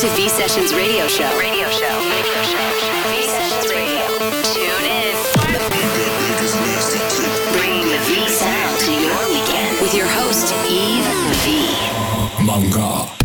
to V Sessions Radio Show. Radio Show. Radio Show. V Sessions Radio. Tune in. Bring the V sound to your weekend with your host Eve V. Manga.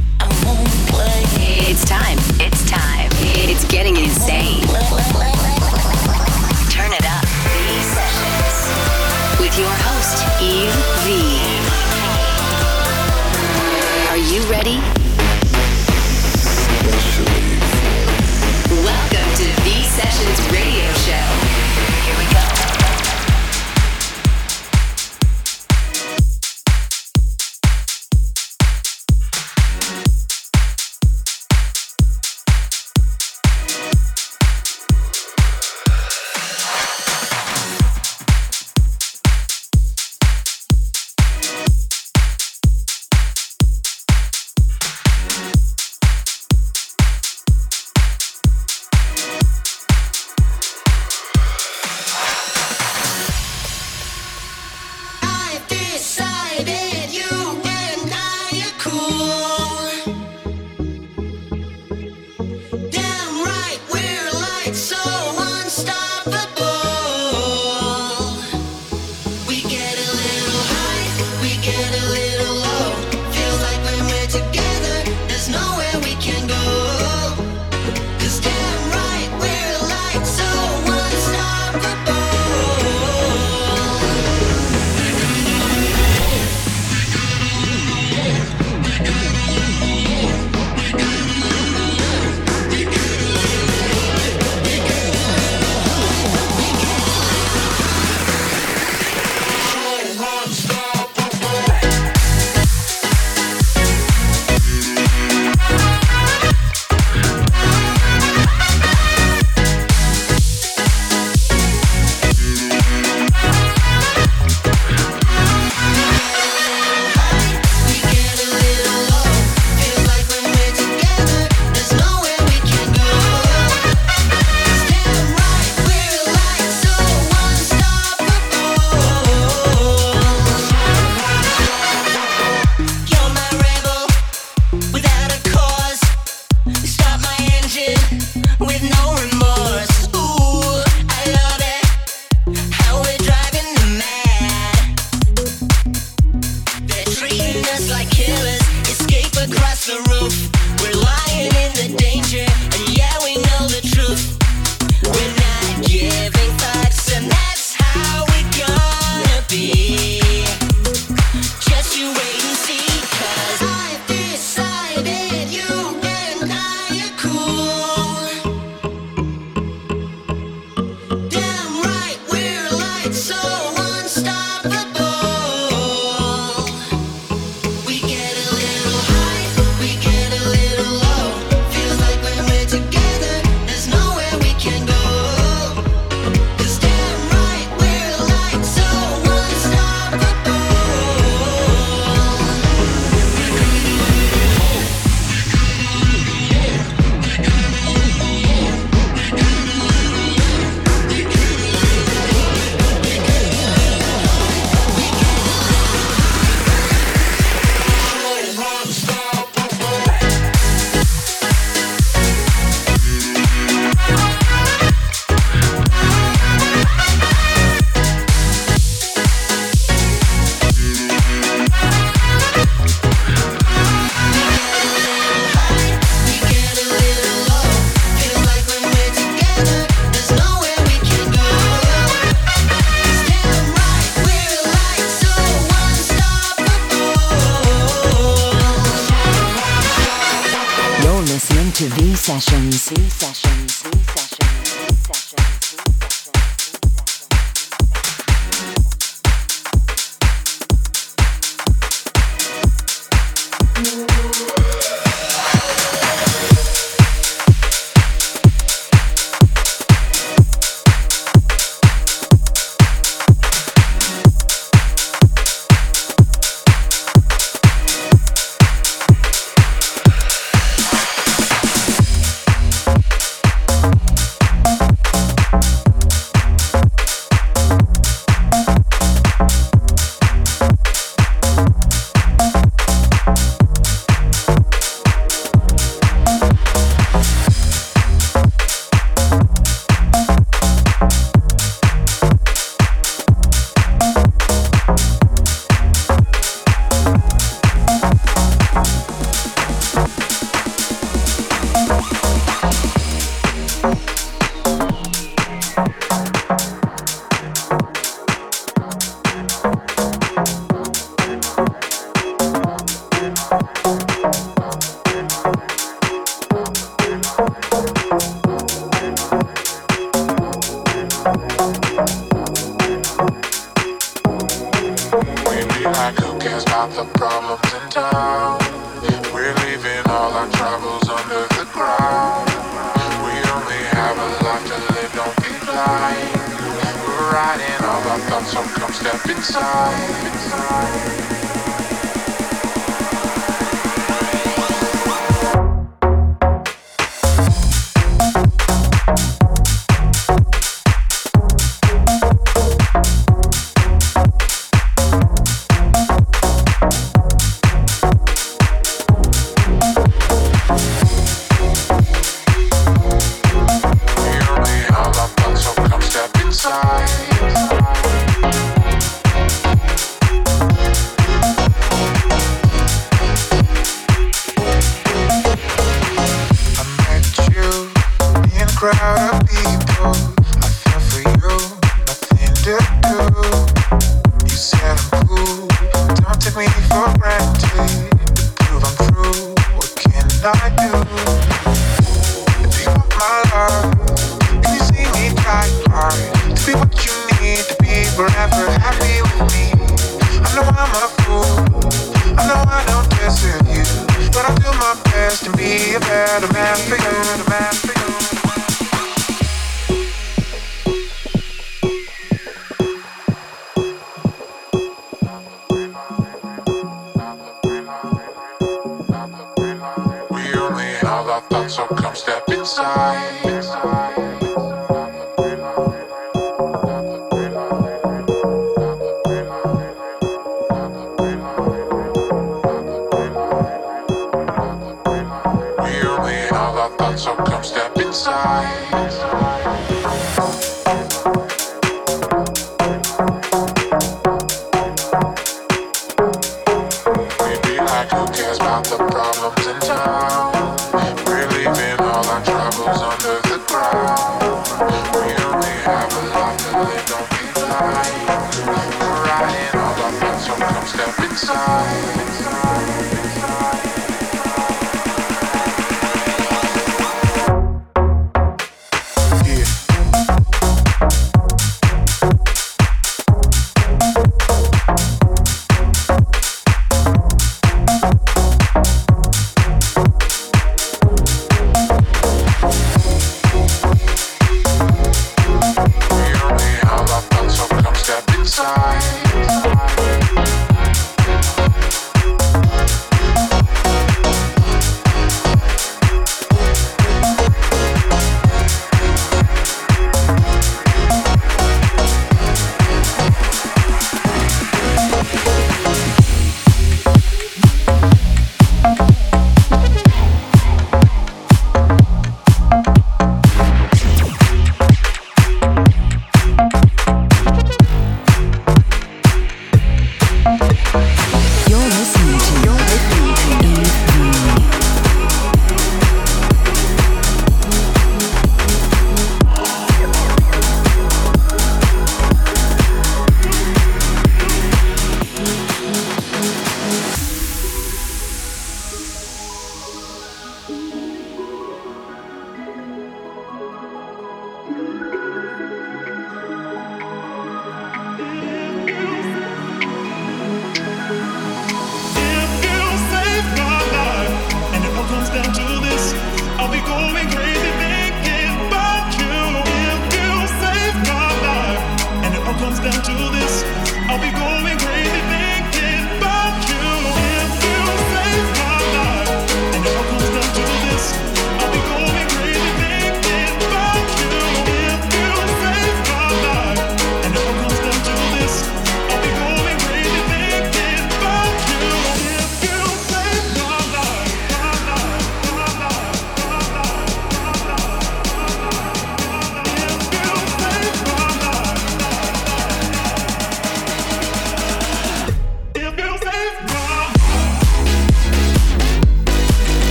Inside.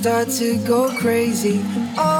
start to go crazy. Oh.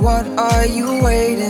what are you waiting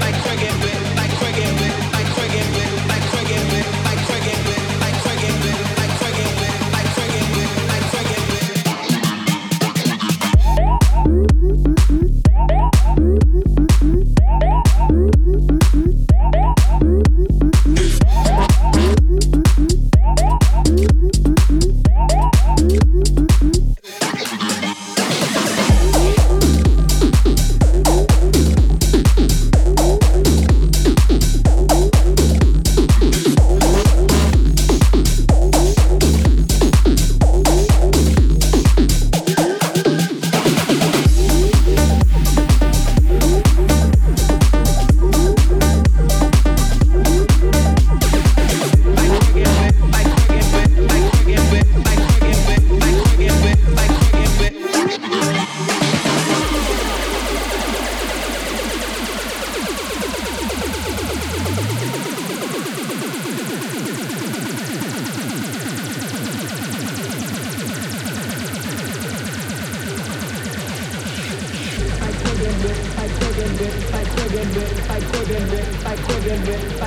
by Craig and Whip.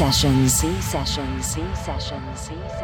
sessions. C sessions. C sessions. C sessions.